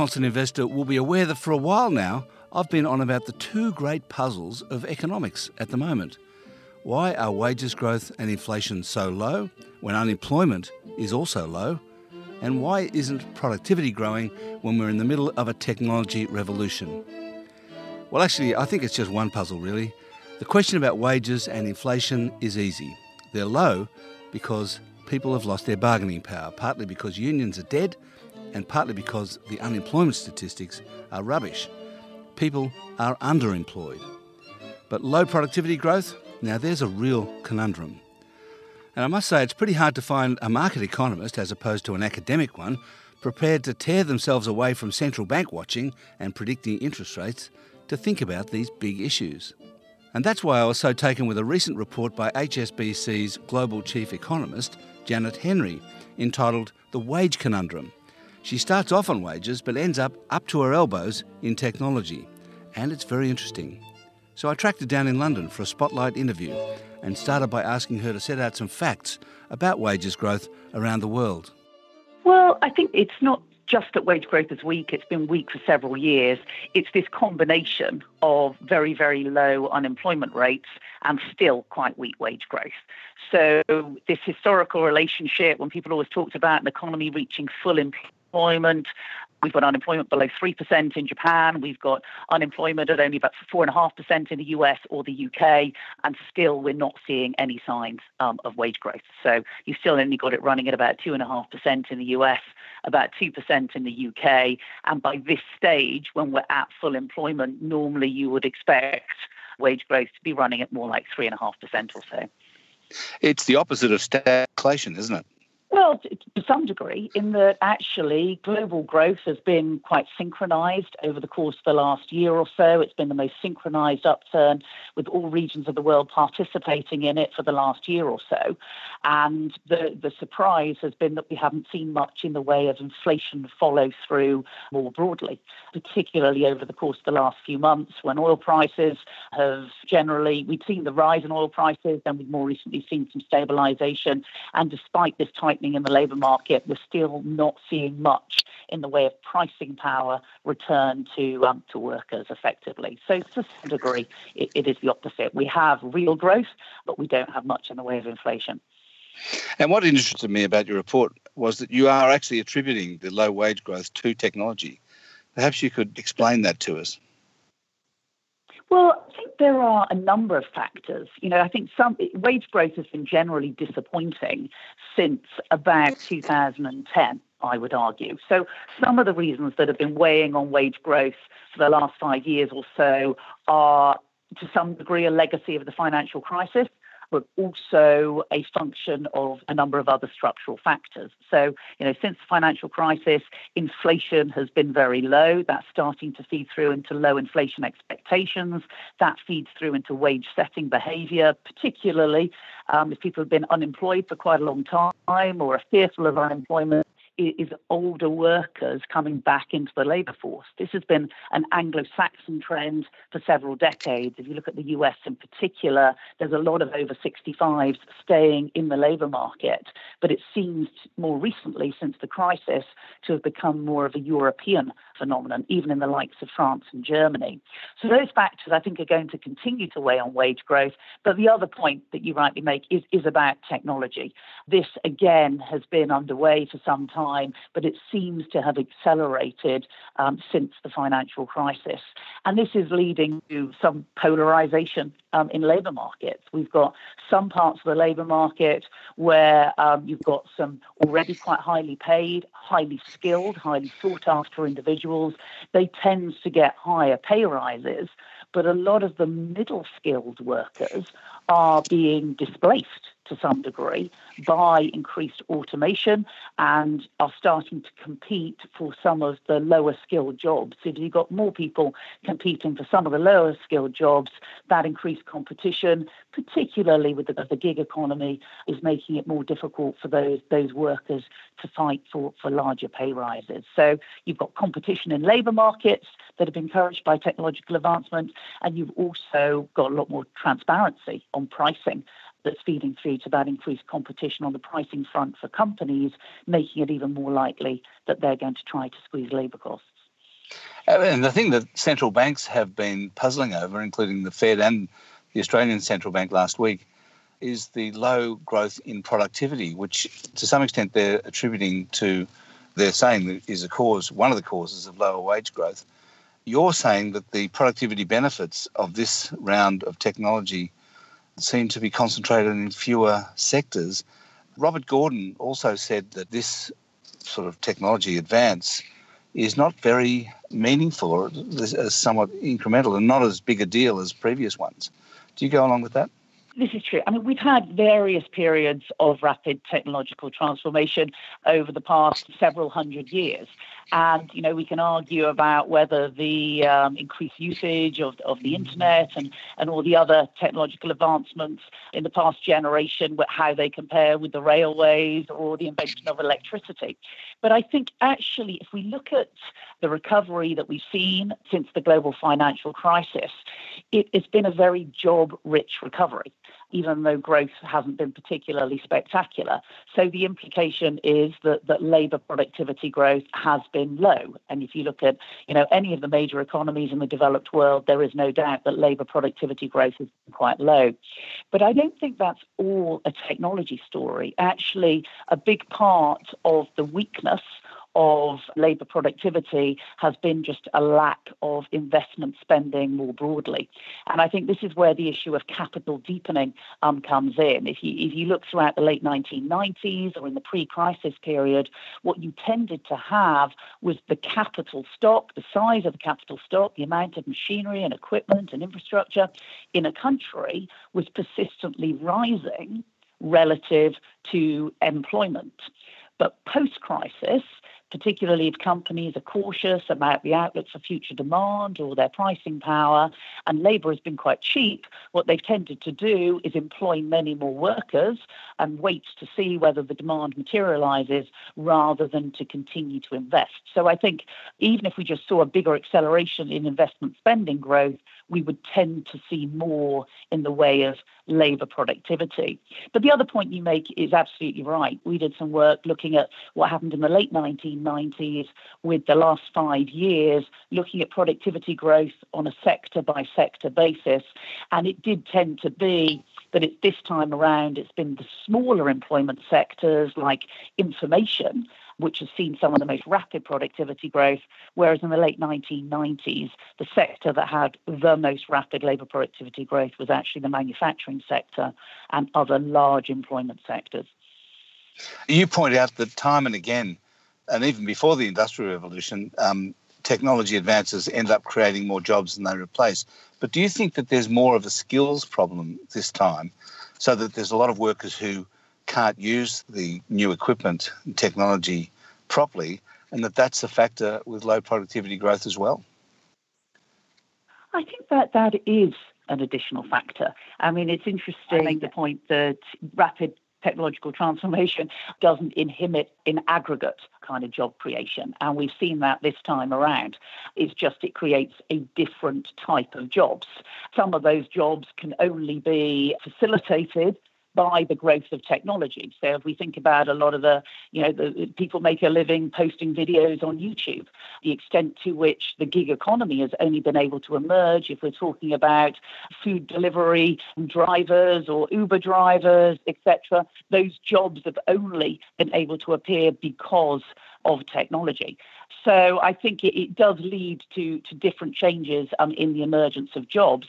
Constant Investor will be aware that for a while now, I've been on about the two great puzzles of economics at the moment. Why are wages growth and inflation so low when unemployment is also low? And why isn't productivity growing when we're in the middle of a technology revolution? Well, actually, I think it's just one puzzle, really. The question about wages and inflation is easy. They're low because people have lost their bargaining power, partly because unions are dead and partly because the unemployment statistics are rubbish people are underemployed. But low productivity growth, now there's a real conundrum. And I must say, it's pretty hard to find a market economist, as opposed to an academic one, prepared to tear themselves away from central bank watching and predicting interest rates to think about these big issues. And that's why I was so taken with a recent report by HSBC's global chief economist, Janet Henry, entitled The Wage Conundrum she starts off on wages but ends up up to her elbows in technology. And it's very interesting. So I tracked her down in London for a spotlight interview and started by asking her to set out some facts about wages growth around the world. Well, I think it's not just that wage growth is weak, it's been weak for several years. It's this combination of very, very low unemployment rates and still quite weak wage growth. So, this historical relationship, when people always talked about an economy reaching full employment, unemployment. We've got unemployment below 3% in Japan. We've got unemployment at only about 4.5% in the US or the UK. And still, we're not seeing any signs um, of wage growth. So you've still only got it running at about 2.5% in the US, about 2% in the UK. And by this stage, when we're at full employment, normally you would expect wage growth to be running at more like 3.5% or so. It's the opposite of stagflation, isn't it? Well, to some degree, in that actually global growth has been quite synchronized over the course of the last year or so. It's been the most synchronized upturn with all regions of the world participating in it for the last year or so. And the, the surprise has been that we haven't seen much in the way of inflation follow through more broadly, particularly over the course of the last few months when oil prices have generally, we've seen the rise in oil prices, then we've more recently seen some stabilization. And despite this tight tightening in the labour market, we're still not seeing much in the way of pricing power return to um, to workers effectively. So to some degree, it, it is the opposite. We have real growth, but we don't have much in the way of inflation. And what interested me about your report was that you are actually attributing the low wage growth to technology. Perhaps you could explain that to us. Well, I think there are a number of factors. You know, I think some wage growth has been generally disappointing since about 2010. I would argue. So, some of the reasons that have been weighing on wage growth for the last five years or so are to some degree a legacy of the financial crisis but also a function of a number of other structural factors. So, you know, since the financial crisis, inflation has been very low. That's starting to feed through into low inflation expectations. That feeds through into wage setting behavior, particularly um, if people have been unemployed for quite a long time or are fearful of unemployment is older workers coming back into the labour force. This has been an Anglo Saxon trend for several decades. If you look at the US in particular, there's a lot of over 65s staying in the labour market. But it seems more recently, since the crisis, to have become more of a European phenomenon, even in the likes of France and Germany. So those factors, I think, are going to continue to weigh on wage growth. But the other point that you rightly make is, is about technology. This, again, has been underway for some time time, but it seems to have accelerated um, since the financial crisis. And this is leading to some polarization um, in labour markets. We've got some parts of the labour market where um, you've got some already quite highly paid, highly skilled, highly sought after individuals. They tend to get higher pay rises, but a lot of the middle skilled workers are being displaced to some degree by increased automation and are starting to compete for some of the lower skilled jobs. If you've got more people competing for some of the lower skilled jobs, that increased competition, particularly with the, the gig economy, is making it more difficult for those those workers to fight for, for larger pay rises. So you've got competition in labour markets that have been encouraged by technological advancement, and you've also got a lot more transparency on pricing that's feeding through to that increased competition on the pricing front for companies, making it even more likely that they're going to try to squeeze labour costs. Uh, and the thing that central banks have been puzzling over, including the Fed and the Australian Central Bank last week, is the low growth in productivity, which to some extent they're attributing to, they're saying is a cause, one of the causes of lower wage growth. You're saying that the productivity benefits of this round of technology seem to be concentrated in fewer sectors. Robert Gordon also said that this sort of technology advance is not very meaningful or is uh, somewhat incremental and not as big a deal as previous ones. Do you go along with that? This is true. I mean, we've had various periods of rapid technological transformation over the past several hundred years. And, you know, we can argue about whether the um, increased usage of, of the internet and, and all the other technological advancements in the past generation, how they compare with the railways or the invention of electricity. But I think actually, if we look at the recovery that we've seen since the global financial crisis, it, has been a very job rich recovery even though growth hasn't been particularly spectacular. So the implication is that, that labour productivity growth has been low. And if you look at you know any of the major economies in the developed world, there is no doubt that labour productivity growth has been quite low. But I don't think that's all a technology story. Actually, a big part of the weakness of labour productivity has been just a lack of investment spending more broadly. And I think this is where the issue of capital deepening um, comes in. If you, if you look throughout the late 1990s or in the pre crisis period, what you tended to have was the capital stock, the size of the capital stock, the amount of machinery and equipment and infrastructure in a country was persistently rising relative to employment. But post crisis, particularly if companies are cautious about the outlook for future demand or their pricing power, and labour has been quite cheap, what they've tended to do is employ many more workers and wait to see whether the demand materialises rather than to continue to invest. So I think even if we just saw a bigger acceleration in investment spending growth, we would tend to see more in the way of labour productivity. But the other point you make is absolutely right. We did some work looking at what happened in the late 1990s with the last five years, looking at productivity growth on a sector by sector basis. And it did tend to be that it's this time around, it's been the smaller employment sectors like information which has seen some of the most rapid productivity growth, whereas in the late 1990s, the sector that had the most rapid labour productivity growth was actually the manufacturing sector and other large employment sectors. You point out that time and again, and even before the Industrial Revolution, um, technology advances end up creating more jobs than they replace. But do you think that there's more of a skills problem this time, so that there's a lot of workers who can't use the new equipment and technology properly, and that that's a factor with low productivity growth as well? I think that that is an additional factor. I mean, it's interesting the point that rapid technological transformation doesn't inhibit in aggregate kind of job creation. And we've seen that this time around. It's just it creates a different type of jobs. Some of those jobs can only be facilitated by the growth of technology. So if we think about a lot of the, you know, the people make a living posting videos on YouTube, the extent to which the gig economy has only been able to emerge, if we're talking about food delivery drivers or Uber drivers, etc., those jobs have only been able to appear because of technology. So I think it, it does lead to, to different changes um, in the emergence of jobs.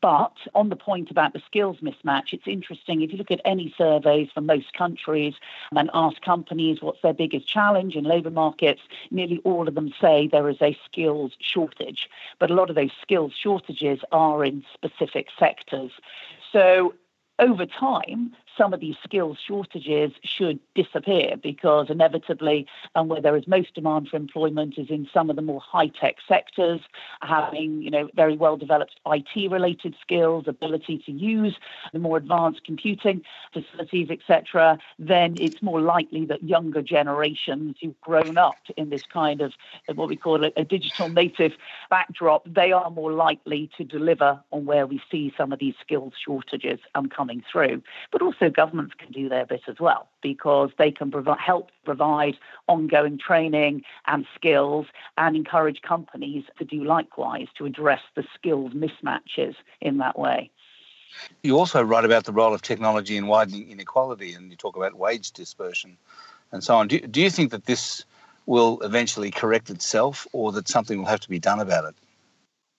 But on the point about the skills mismatch, it's interesting. If you look at any surveys from most countries and ask companies what's their biggest challenge in labour markets, nearly all of them say there is a skills shortage. But a lot of those skills shortages are in specific sectors. So over time, some of these skills shortages should disappear because inevitably, um, where there is most demand for employment is in some of the more high tech sectors, having you know very well developed IT related skills, ability to use the more advanced computing facilities, etc. Then it's more likely that younger generations who've grown up in this kind of what we call a, a digital native backdrop, they are more likely to deliver on where we see some of these skills shortages um, coming through. But also governments can do their bit as well because they can provide, help provide ongoing training and skills and encourage companies to do likewise to address the skills mismatches in that way. You also write about the role of technology in widening inequality and you talk about wage dispersion and so on. Do, do you think that this will eventually correct itself or that something will have to be done about it?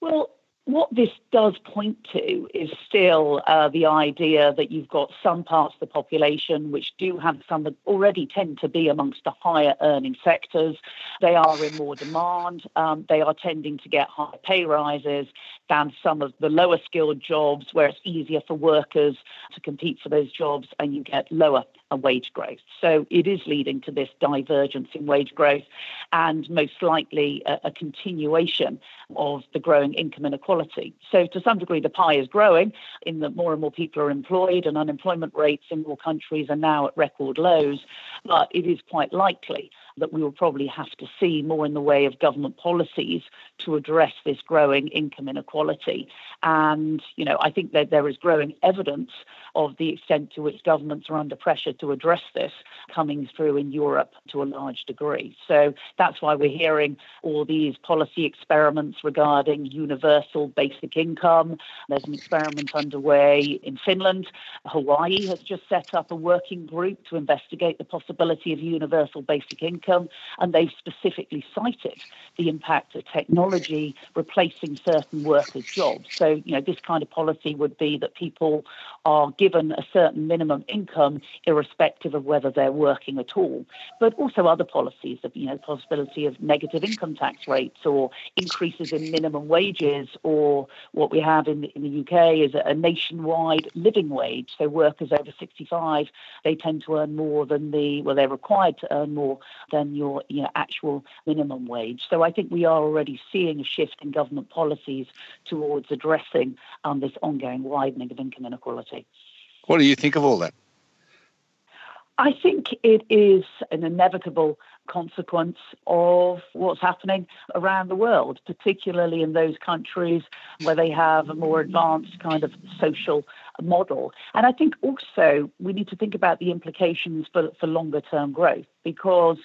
Well, what this does point to is still uh, the idea that you've got some parts of the population which do have some that already tend to be amongst the higher earning sectors. They are in more demand. Um, they are tending to get higher pay rises than some of the lower skilled jobs where it's easier for workers to compete for those jobs and you get lower wage growth. So it is leading to this divergence in wage growth and most likely a, a continuation of the growing income inequality. So to some degree, the pie is growing in that more and more people are employed and unemployment rates in more countries are now at record lows. But it is quite likely that we will probably have to see more in the way of government policies to address this growing income inequality. And, you know, I think that there is growing evidence of the extent to which governments are under pressure to address this coming through in Europe to a large degree. So that's why we're hearing all these policy experiments regarding universal basic income. There's an experiment underway in Finland. Hawaii has just set up a working group to investigate the possibility of universal basic income, and they've specifically cited the impact of technology replacing certain workers' jobs. So, you know, this kind of policy would be that people are given given a certain minimum income, irrespective of whether they're working at all. But also other policies of, you know, possibility of negative income tax rates or increases in minimum wages, or what we have in the, in the UK is a, nationwide living wage. So workers over 65, they tend to earn more than the, well, they're required to earn more than your you know, actual minimum wage. So I think we are already seeing a shift in government policies towards addressing um, this ongoing widening of income inequality. What do you think of all that? I think it is an inevitable consequence of what's happening around the world, particularly in those countries where they have a more advanced kind of social model. And I think also we need to think about the implications for, for longer term growth because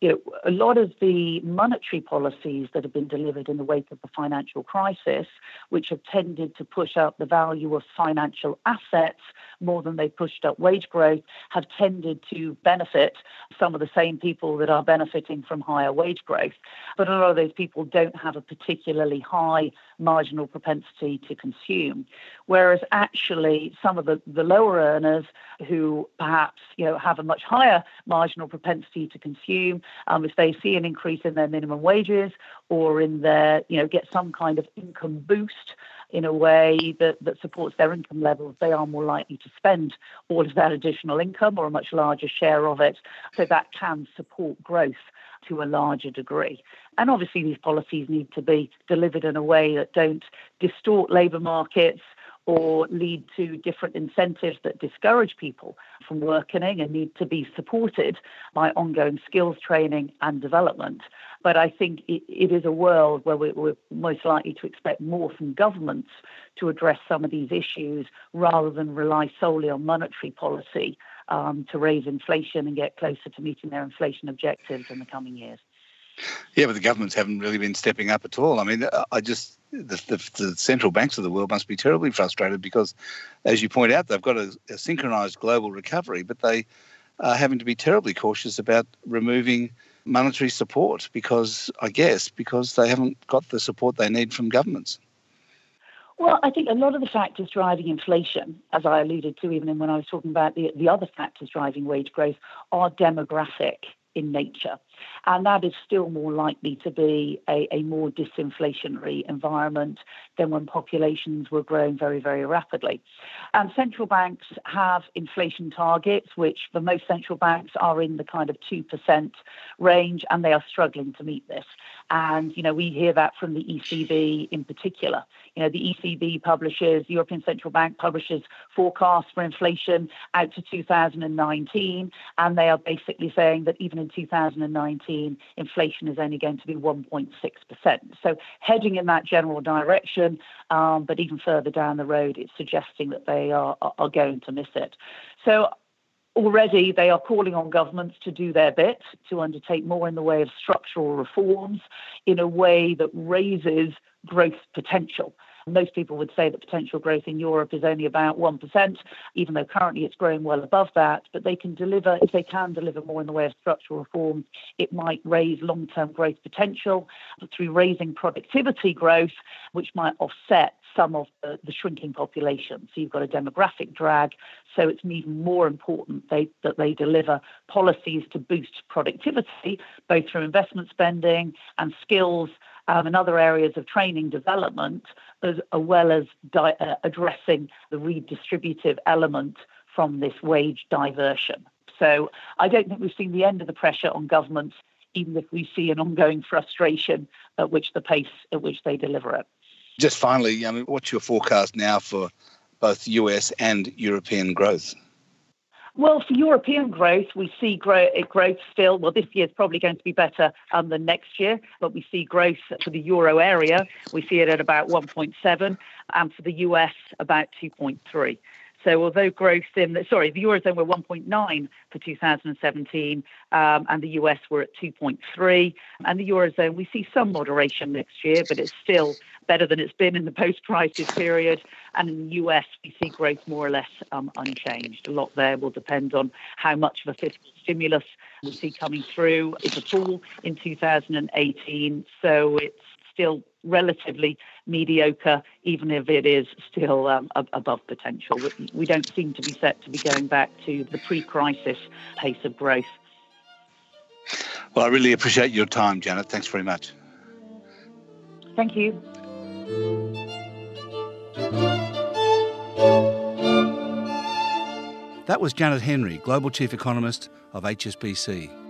you know, a lot of the monetary policies that have been delivered in the wake of the financial crisis, which have tended to push up the value of financial assets more than they pushed up wage growth, have tended to benefit some of the same people that are benefiting from higher wage growth. But a lot of those people don't have a particularly high marginal propensity to consume. Whereas actually some of the, the lower earners who perhaps you know have a much higher marginal propensity to consume um, if they see an increase in their minimum wages or in their, you know, get some kind of income boost in a way that, that supports their income levels, they are more likely to spend all of that additional income or a much larger share of it. So that can support growth to a larger degree. And obviously, these policies need to be delivered in a way that don't distort labour markets or lead to different incentives that discourage people from working and need to be supported by ongoing skills training and development. But I think it, is a world where we're most likely to expect more from governments to address some of these issues rather than rely solely on monetary policy um, to raise inflation and get closer to meeting their inflation objectives in the coming years. Yeah, but the governments haven't really been stepping up at all. I mean, uh, I just the, the, the, central banks of the world must be terribly frustrated because, as you point out, they've got a, a synchronized global recovery, but they are having to be terribly cautious about removing monetary support because, I guess, because they haven't got the support they need from governments. Well, I think a lot of the factors driving inflation, as I alluded to even when I was talking about the, the other factors driving wage growth, are demographic in nature. And that is still more likely to be a, a more disinflationary environment than when populations were growing very, very rapidly. And central banks have inflation targets, which for most central banks are in the kind of 2% range, and they are struggling to meet this. And, you know, we hear that from the ECB in particular. You know, the ECB publishes, the European Central Bank publishes forecasts for inflation out to 2019, and they are basically saying that even in 2019, inflation is only going to be 1.6%. So heading in that general direction, um, but even further down the road, it's suggesting that they are, are going to miss it. So already they are calling on governments to do their bit to undertake more in the way of structural reforms in a way that raises growth potential. Most people would say that potential growth in Europe is only about 1%, even though currently it's growing well above that. But they can deliver, if they can deliver more in the way of structural reforms, it might raise long term growth potential through raising productivity growth, which might offset some of the, the, shrinking population. So you've got a demographic drag. So it's even more important they, that they deliver policies to boost productivity, both through investment spending and skills um, and other areas of training development, as, as well as di- uh, addressing the redistributive element from this wage diversion. So I don't think we've seen the end of the pressure on governments, even if we see an ongoing frustration at which the pace at which they deliver it. Just finally, I mean, what's your forecast now for both US and European growth? Well, for European growth, we see growth, growth still. Well, this year is probably going to be better um, than next year, but we see growth for the euro area. We see it at about 1.7, and for the US, about 2.3. So although growth in the, sorry, the Eurozone were 1.9 for 2017 um, and the US were at 2.3. And the Eurozone, we see some moderation next year, but it's still better than it's been in the post-crisis period. And in the US, we see growth more or less um, unchanged. A lot there will depend on how much of a fiscal stimulus we see coming through, if at all, in 2018. So it's still relatively mediocre, even if it is still um, above potential. We don't seem to be set to be going back to the pre-crisis pace of growth. Well, I really appreciate your time, Janet. Thanks very much. Thank you. That was Janet Henry, Global Chief Economist of HSBC.